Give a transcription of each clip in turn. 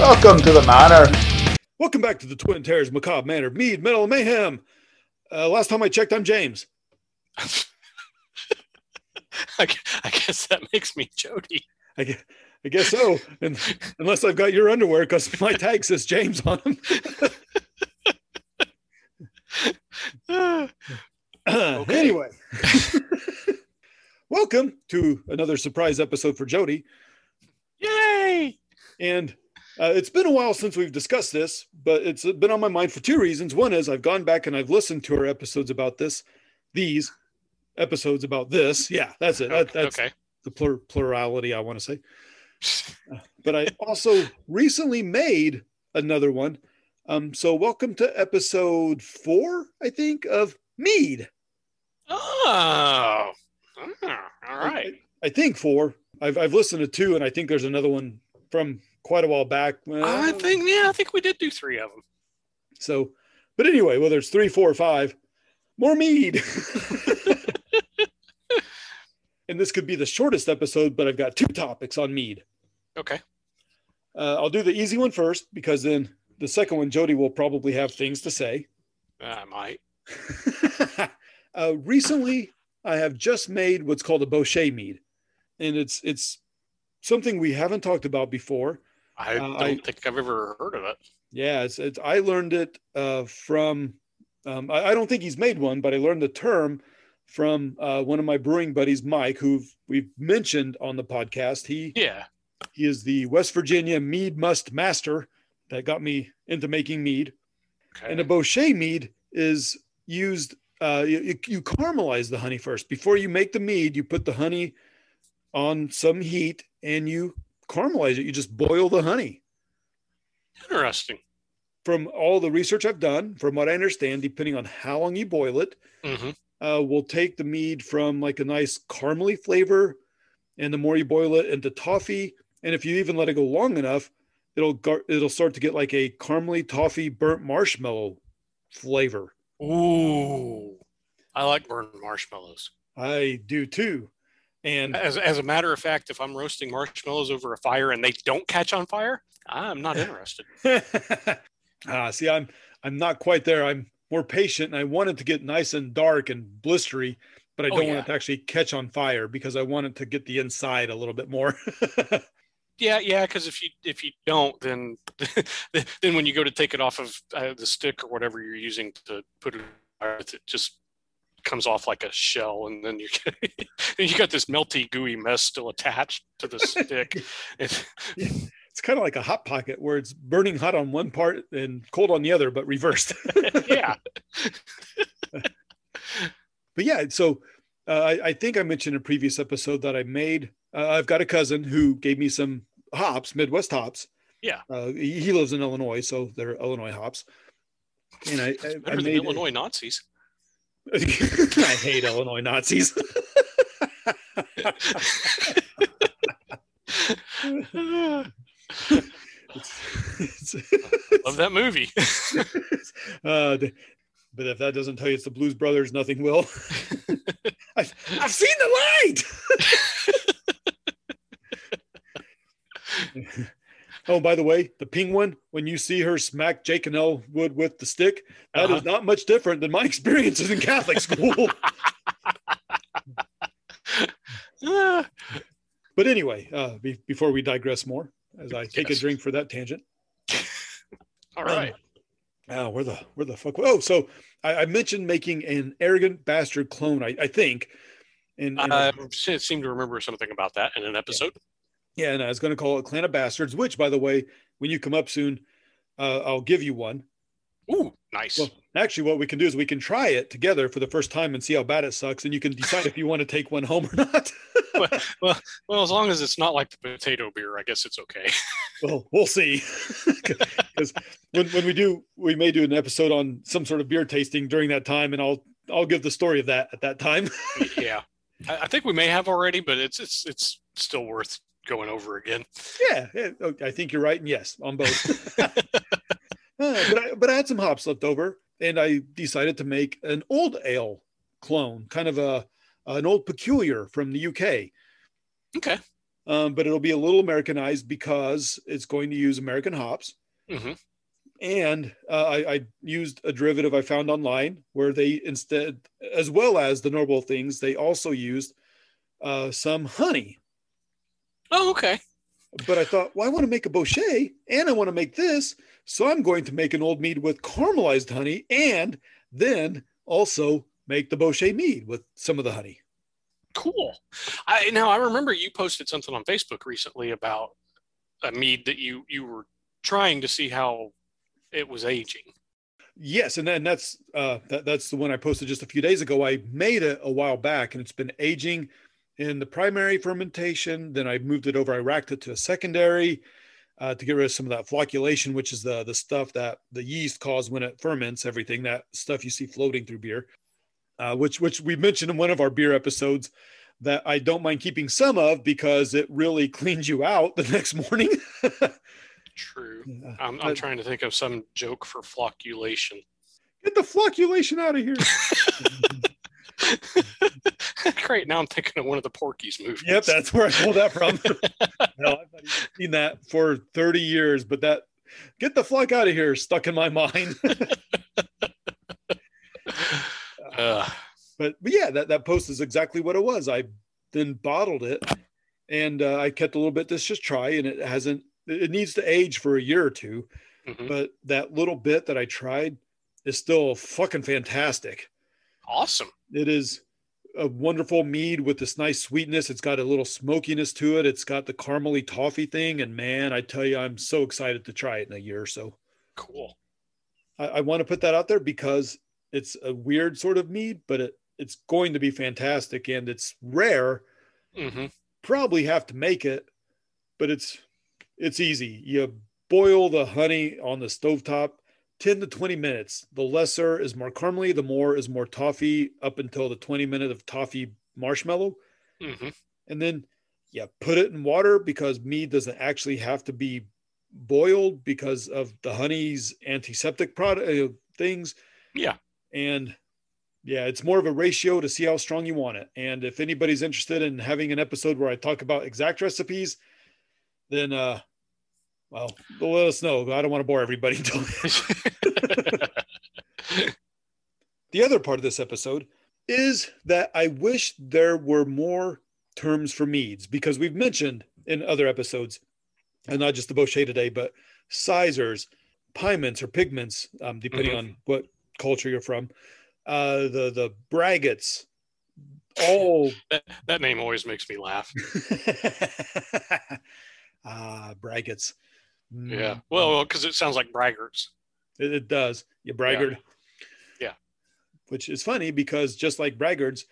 Welcome to the manor. Welcome back to the Twin Terrors Macabre Manor, Mead, Metal, and Mayhem. Uh, last time I checked, I'm James. I, I guess that makes me Jody. I guess, I guess so. And, unless I've got your underwear because my tag says James on them. Anyway, welcome to another surprise episode for Jody. Yay! And uh, it's been a while since we've discussed this, but it's been on my mind for two reasons. One is I've gone back and I've listened to our episodes about this, these episodes about this. Yeah, that's it. That, that's okay. the plur- plurality I want to say. But I also recently made another one. Um, so welcome to episode four, I think, of Mead. Oh, Ah, all right. I, I think four. I've I've listened to two, and I think there's another one from quite a while back. I think yeah, I think we did do three of them. So, but anyway, whether it's three, four, or five, more mead. and this could be the shortest episode, but I've got two topics on mead. Okay. Uh, I'll do the easy one first because then the second one, Jody will probably have things to say. I might. uh, recently, I have just made what's called a Bochet mead, and it's it's something we haven't talked about before. I Uh, don't I- think I've ever heard of it. Yeah, it's, it's I learned it uh, from. Um, I, I don't think he's made one, but I learned the term from uh, one of my brewing buddies, Mike, who we've mentioned on the podcast. He Yeah. he is the West Virginia mead must master that got me into making mead. Okay. And a Bochet mead is used. Uh, you, you caramelize the honey first before you make the mead. You put the honey on some heat and you caramelize it. You just boil the honey Interesting. from all the research I've done, from what I understand, depending on how long you boil it, hmm uh, will take the mead from like a nice caramely flavor, and the more you boil it into toffee, and if you even let it go long enough, it'll gar- it'll start to get like a caramely toffee burnt marshmallow flavor. Ooh, I like burnt marshmallows. I do too, and As as a matter of fact, if I'm roasting marshmallows over a fire and they don't catch on fire, I'm not interested. ah, see, I'm I'm not quite there. I'm more patient, and I want it to get nice and dark and blistery, but I Oh, don't yeah. want it to actually catch on fire because I want it to get the inside a little bit more. Yeah, yeah. Because if you if you don't, then then when you go to take it off of uh, the stick or whatever you're using to put it, it just comes off like a shell, and then you get, you got this melty gooey mess still attached to the stick. It- it's kind of like a hot pocket where it's burning hot on one part and cold on the other, but reversed. yeah. but yeah, so uh, I, I think I mentioned in a previous episode that I made. Uh, I've got a cousin who gave me some hops, Midwest hops. Yeah. uh, he he lives in Illinois, so they're Illinois hops. And I, I, I made Illinois Nazis. I hate Illinois Nazis. It's- it's- Love that movie. uh, but if that doesn't tell you it's the Blues Brothers, nothing will. I've, I've seen the light. Oh, by the way, the penguin, when you see her smack Jake and Elwood with the stick, that is Uh-huh. not much different than my experiences in Catholic school. Ah, but anyway, uh, be, before we digress more, as I take Yes. a drink for that tangent. All right. Oh, where the where the fuck? Oh, so I, I mentioned making an arrogant bastard clone. I, I think, and, and I seem to remember something about that in an episode. Yeah, and I was going to call it Clan of Bastards. Which, by the way, when you come up soon, uh, I'll give you one. Ooh, nice. Well, actually, what we can do is we can try it together for the first time and see how bad it sucks, and you can decide if you want to take one home or not. well, well, as long as it's not like the potato beer, I guess it's okay. well, we'll see. Because when, when we do, we may do an episode on some sort of beer tasting during that time, and I'll I'll give the story of that at that time. yeah, I, I think we may have already, but it's it's it's still worth going over again. yeah, oh, I think you're right, and yes, on both. Uh, but I, but I had some hops left over, and I decided to make an old ale clone, kind of a an Old Peculier from the UK. Okay. um, but it'll be a little Americanized because it's going to use American hops. hmm And uh, I, I used a derivative I found online where they instead, as well as the normal things, they also used uh, some honey. Oh, okay. But I thought, well, I want to make a bochet and I want to make this. So I'm going to make an old mead with caramelized honey and then also make the bochet mead with some of the honey. Cool. I now I remember you posted something on Facebook recently about a mead that you you were trying to see how it was aging. Yes, and then that's uh, that, that's the one I posted just a few days ago. I made it a while back, and it's been aging in the primary fermentation. Then I moved it over. I racked it to a secondary uh, to get rid of some of that flocculation, which is the the stuff that the yeast cause when it ferments everything. That stuff you see floating through beer, uh, which which we mentioned in one of our beer episodes. That I don't mind keeping some of because it really cleans you out the next morning. True. Yeah. I'm, I'm But- trying to think of some joke for flocculation. Get the flocculation out of here. Great. Now I'm thinking of one of the Porky's movies. Yep, that's where I pulled that from. no, I've not seen that for 30 years, but that get the flock out of here stuck in my mind. Uh, but but yeah, that, that post is exactly what it was. I then bottled it and uh, I kept a little bit to just try, and it hasn't. It needs to age for a year or two, mhm. but that little bit that I tried is still fucking fantastic. Awesome. It is a wonderful mead with this nice sweetness. It's got a little smokiness to it. It's got the caramely toffee thing, and man, I tell you, I'm so excited to try it in a year or so. Cool. I, I want to put that out there because it's a weird sort of mead, but it, it's going to be fantastic, and it's rare. hmm Probably have to make it, but it's it's easy. You boil the honey on the stovetop 10 to 20 minutes. The lesser is more caramely, the more is more toffee up until the 20 minute of toffee marshmallow. hmm And then yeah, put it in water because mead doesn't actually have to be boiled because of the honey's antiseptic product uh, things. Yeah. And yeah, it's more of a ratio to see how strong you want it. And if anybody's interested in having an episode where I talk about exact recipes, then uh well, let us know. I don't want to bore everybody. the other part of this episode is that I wish there were more terms for meads because we've mentioned in other episodes, and not just the Bochet today, but cysers, piments or pigments, um, depending Mhm. on what culture you're from, uh, the the braggots, all that, that name always makes me laugh. ah braggots. Yeah. Mm, Well, because it sounds like braggarts. it, it does. You braggart. Yeah. Which is funny because just like braggarts,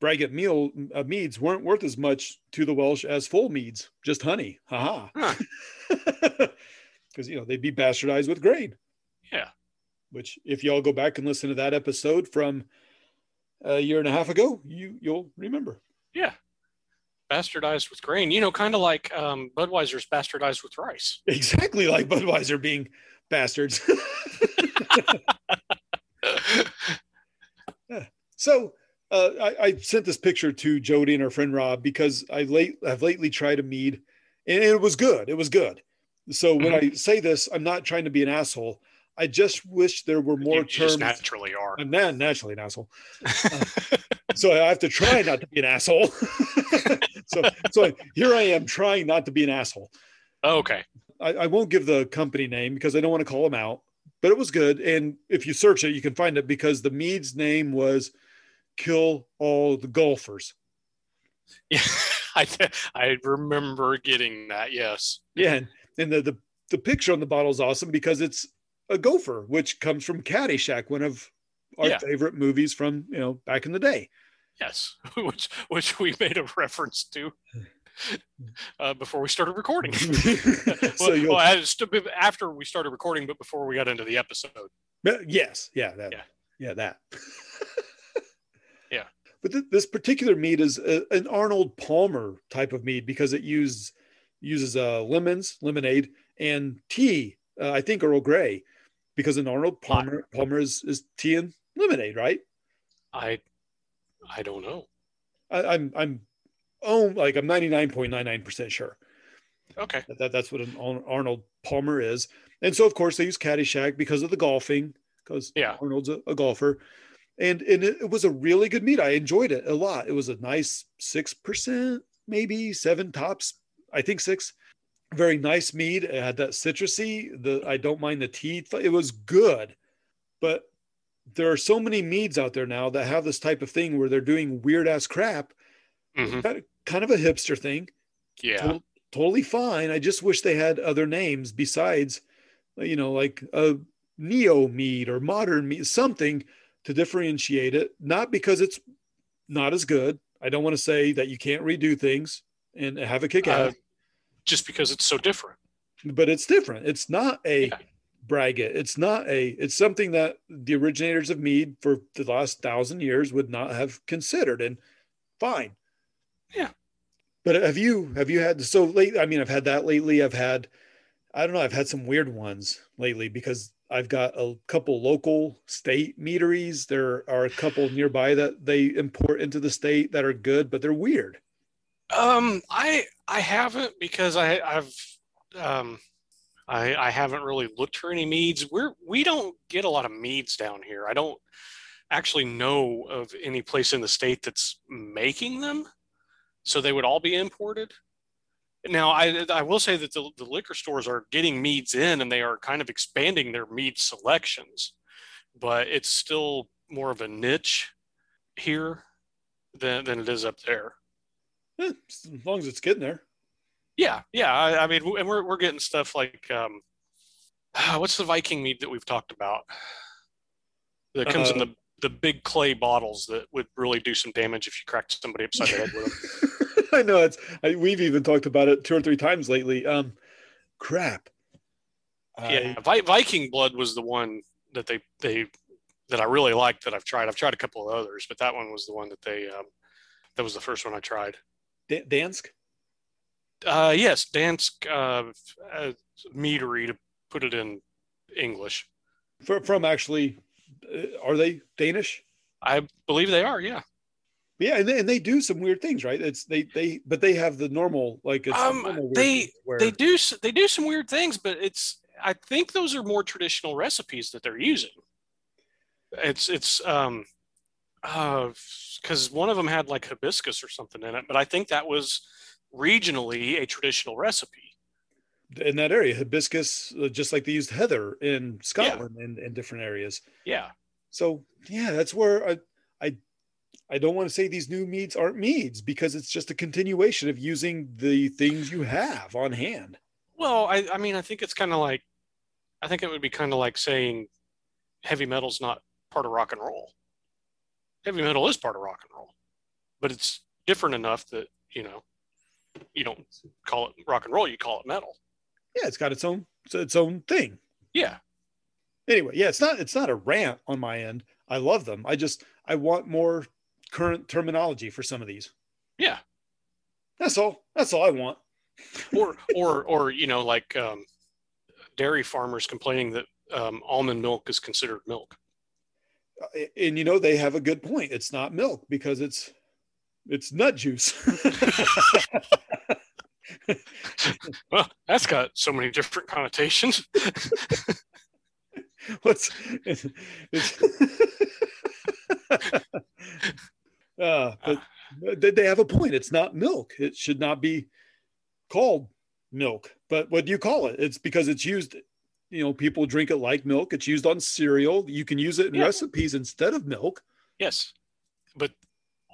braggot meal uh, meads weren't worth as much to the Welsh as full meads, just honey. Haha. Because you know they'd be bastardized with grain. Yeah. Which, if y'all go back and listen to that episode from a year and a half ago, you you'll remember. Yeah. Bastardized with grain. You know, kind of like um, Budweiser's bastardized with rice. Exactly like Budweiser being bastards. So uh, I, I sent this picture to Jody and her friend Rob because I late I've lately tried a mead, and it was good. It was good. So when I say this, I'm not trying to be an asshole. I just wish there were more you, you just terms. naturally are. I'm not naturally an asshole, so I have to try not to be an asshole. so so here I am trying not to be an asshole. Oh, okay. I, I won't give the company name because I don't want to call them out, but it was good. And if you search it, you can find it because the Mead's name was Kill All the Golfers. Yeah. I, I remember getting that. Yes. Yeah. And, and the, the, the picture on the bottle is awesome because it's a gopher, which comes from Caddyshack, one of our Yeah. favorite movies from, you know, back in the day. Yes. which, which we made a reference to uh, before we started recording. well, you'll, well, after we started recording, but before we got into the episode. yes. Yeah. That, Yeah. yeah. that. Yeah. But th- this particular mead is a, an Arnold Palmer type of mead because it uses uses uh, lemons, lemonade, and tea. Uh, I think Earl Grey, because an Arnold Palmer Palmer is, is tea and lemonade, right? I, I don't know. I, I'm I'm oh, like I'm 99.99% sure Okay. that, that that's what an Arnold Palmer is. And so, of course, they use Caddyshack because of the golfing, because Yeah. Arnold's a, a golfer. And, and it, it was a really good meat. I enjoyed it a lot. It was a nice 6%, maybe seven tops, I think six. Very nice mead. It had that citrusy. The I don't mind the teeth. It was good. But there are so many meads out there now that have this type of thing where they're doing weird ass crap. Mhm. Kind of- Kind of a hipster thing Yeah. tot- totally fine. I just wish they had other names besides, you know, like a neo meat or modern meat, something to differentiate it. Not because it's not as good. I don't want to say that you can't redo things and have a kick Uh, just because it's so different. but it's different. It's not a Yeah. Braggot. It's not a. It's something that the originators of mead for the last thousand years would not have considered, and fine. Yeah. But have you have you had so late? I mean, I've had that lately. I've had, I don't know. I've had some weird ones lately because I've got a couple local state meaderies. There are a couple nearby that they import into the state that are good, but they're weird. Um, I I haven't because I I've um I I haven't really looked for any meads. We're we don't get a lot of meads down here. I don't actually know of any place in the state that's making them, so they would all be imported. Now, I I will say that the, the liquor stores are getting meads in, and they are kind of expanding their mead selections, but it's still more of a niche here than than it is up there. Eh, as long as it's getting there. Yeah, yeah. I, I mean, and we're we're getting stuff like um, what's the Viking meat that we've talked about that comes in Uh, the the big clay bottles that would really do some damage if you cracked somebody upside the head with them. I know it's. I, we've even talked about it two or three times lately. Um, crap. yeah, Vi- Viking blood was the one that they they that I really liked that I've tried. I've tried a couple of others, but that one was the one that they um, that was the first one I tried. Dansk. Uh, yes, Dansk uh, uh, meadery to put it in English. From, from actually, uh, are they Danish? I believe they are. Yeah. Yeah, and they, and they do some weird things, right? It's they they, but they have the normal like Um, normal weird they- where, they do they do some weird things but it's i think those are more traditional recipes that they're using it's it's um uh because one of them had like hibiscus or something in it but i think that was regionally a traditional recipe in that area hibiscus, uh, just like they used heather in Scotland and in different areas. yeah So yeah, that's where I I I don't want to say these new meads aren't meads because it's just a continuation of using the things you have on hand. well i i mean i think it's kind of like i think it would be kind of like saying heavy metal's not part of rock and roll heavy metal is part of rock and roll but it's different enough that you know you don't call it rock and roll you call it metal Yeah, it's got its own it's its own thing. yeah Anyway, yeah, it's not it's not a rant on my end. I love them. I just I want more current terminology for some of these. yeah That's all. That's all I want. or or or you know like um, dairy farmers complaining that um, almond milk is considered milk Uh, And you know they have a good point. It's not milk because it's it's nut juice. well that's got so many different connotations What's it's, it's uh, but they- they have a point. It's not milk. It should not be called milk. But what do you call it? It's because it's used. You know, people drink it like milk. It's used on cereal. You can use it in Yeah. recipes instead of milk. yes but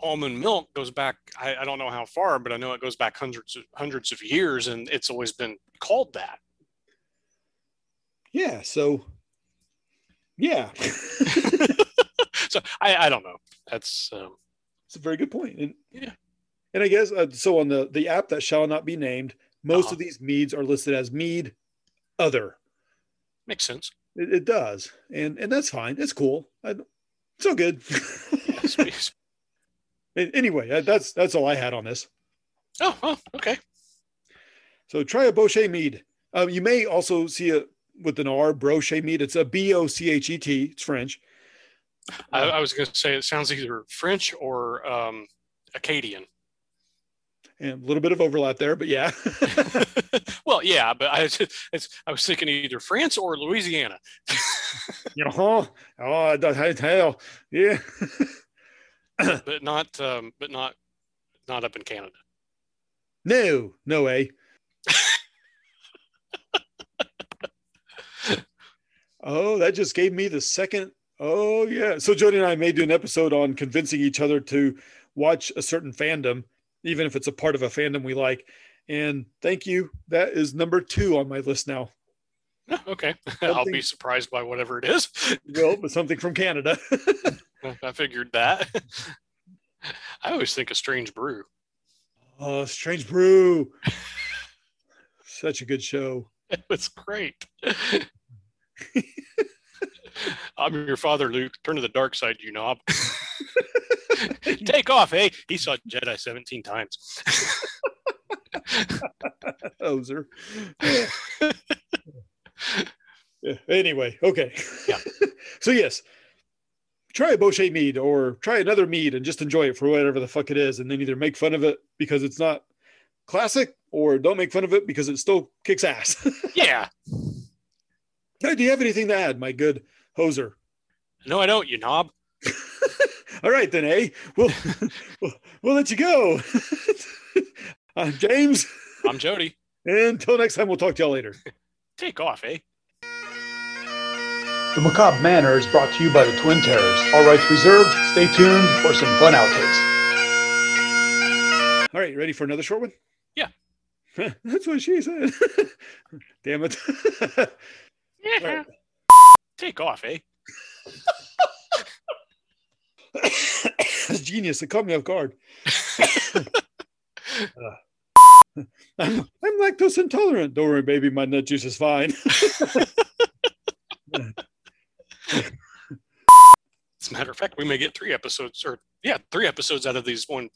almond milk goes back I, I don't know how far but i know it goes back hundreds of hundreds of years and it's always been called that Yeah. So, yeah, so i i don't know that's um, it's a very good. And Yeah. and I guess uh, so on the the app that shall not be named. Most Uh-huh. of these meads are listed as mead other. makes sense It, it does, and and that's fine. It's cool. I, it's all good. anyway, uh, that's that's all I had on this. oh, oh okay So try a Bochet mead. Um, you may also see it with an R, Brochet mead. It's a B O C H E T. It's French. I, I was going to say it sounds either french or um, acadian and a little bit of overlap there, but yeah. well, yeah, but I, it's, I was thinking either France or Louisiana. you know, oh, hell, yeah. but not, um, but not, not up in Canada. No, no way. oh, that just gave me the second. Oh, yeah. So Jody and I may do an episode on convincing each other to watch a certain fandom, even if it's a part of a fandom we like. And thank you. That is number two on my list now. Okay. Something, I'll be surprised by whatever it is. well, but something from Canada. I figured that. I always think of Strange Brew. Oh, Strange Brew. Such a good show. It was great. I'm your father, Luke. Turn to the dark side, you knob. Take off, hey. He saw Jedi 17 times. Oh, Hoser. yeah. Anyway, okay. Yeah. so yes, try a Bochet mead or try another mead and just enjoy it for whatever the fuck it is, and then either make fun of it because it's not classic or don't make fun of it because it still kicks ass. yeah. Hey, do you have anything to add, my good hoser? No, I don't, you knob. All right, then, eh? We'll, we'll, we'll let you go. I'm James. I'm Jody. Until next time, we'll talk to y'all later. Take off, eh? The Macabre Manor is brought to you by the Twin Terrors. All rights reserved. Stay tuned for some fun outtakes. All right, ready for another short one? Yeah. That's what she said. Damn it. yeah. Right. Take off, eh? That's genius. It caught me off guard. uh, I'm, I'm lactose intolerant. Don't worry, baby. My nut juice is fine. As a matter of fact, we may get three episodes, or yeah, three episodes out of these one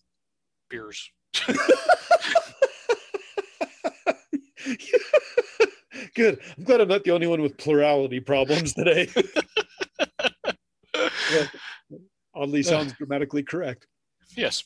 beers. Good. I'm glad I'm not the only one with plurality problems today. oddly sounds grammatically correct. Yes.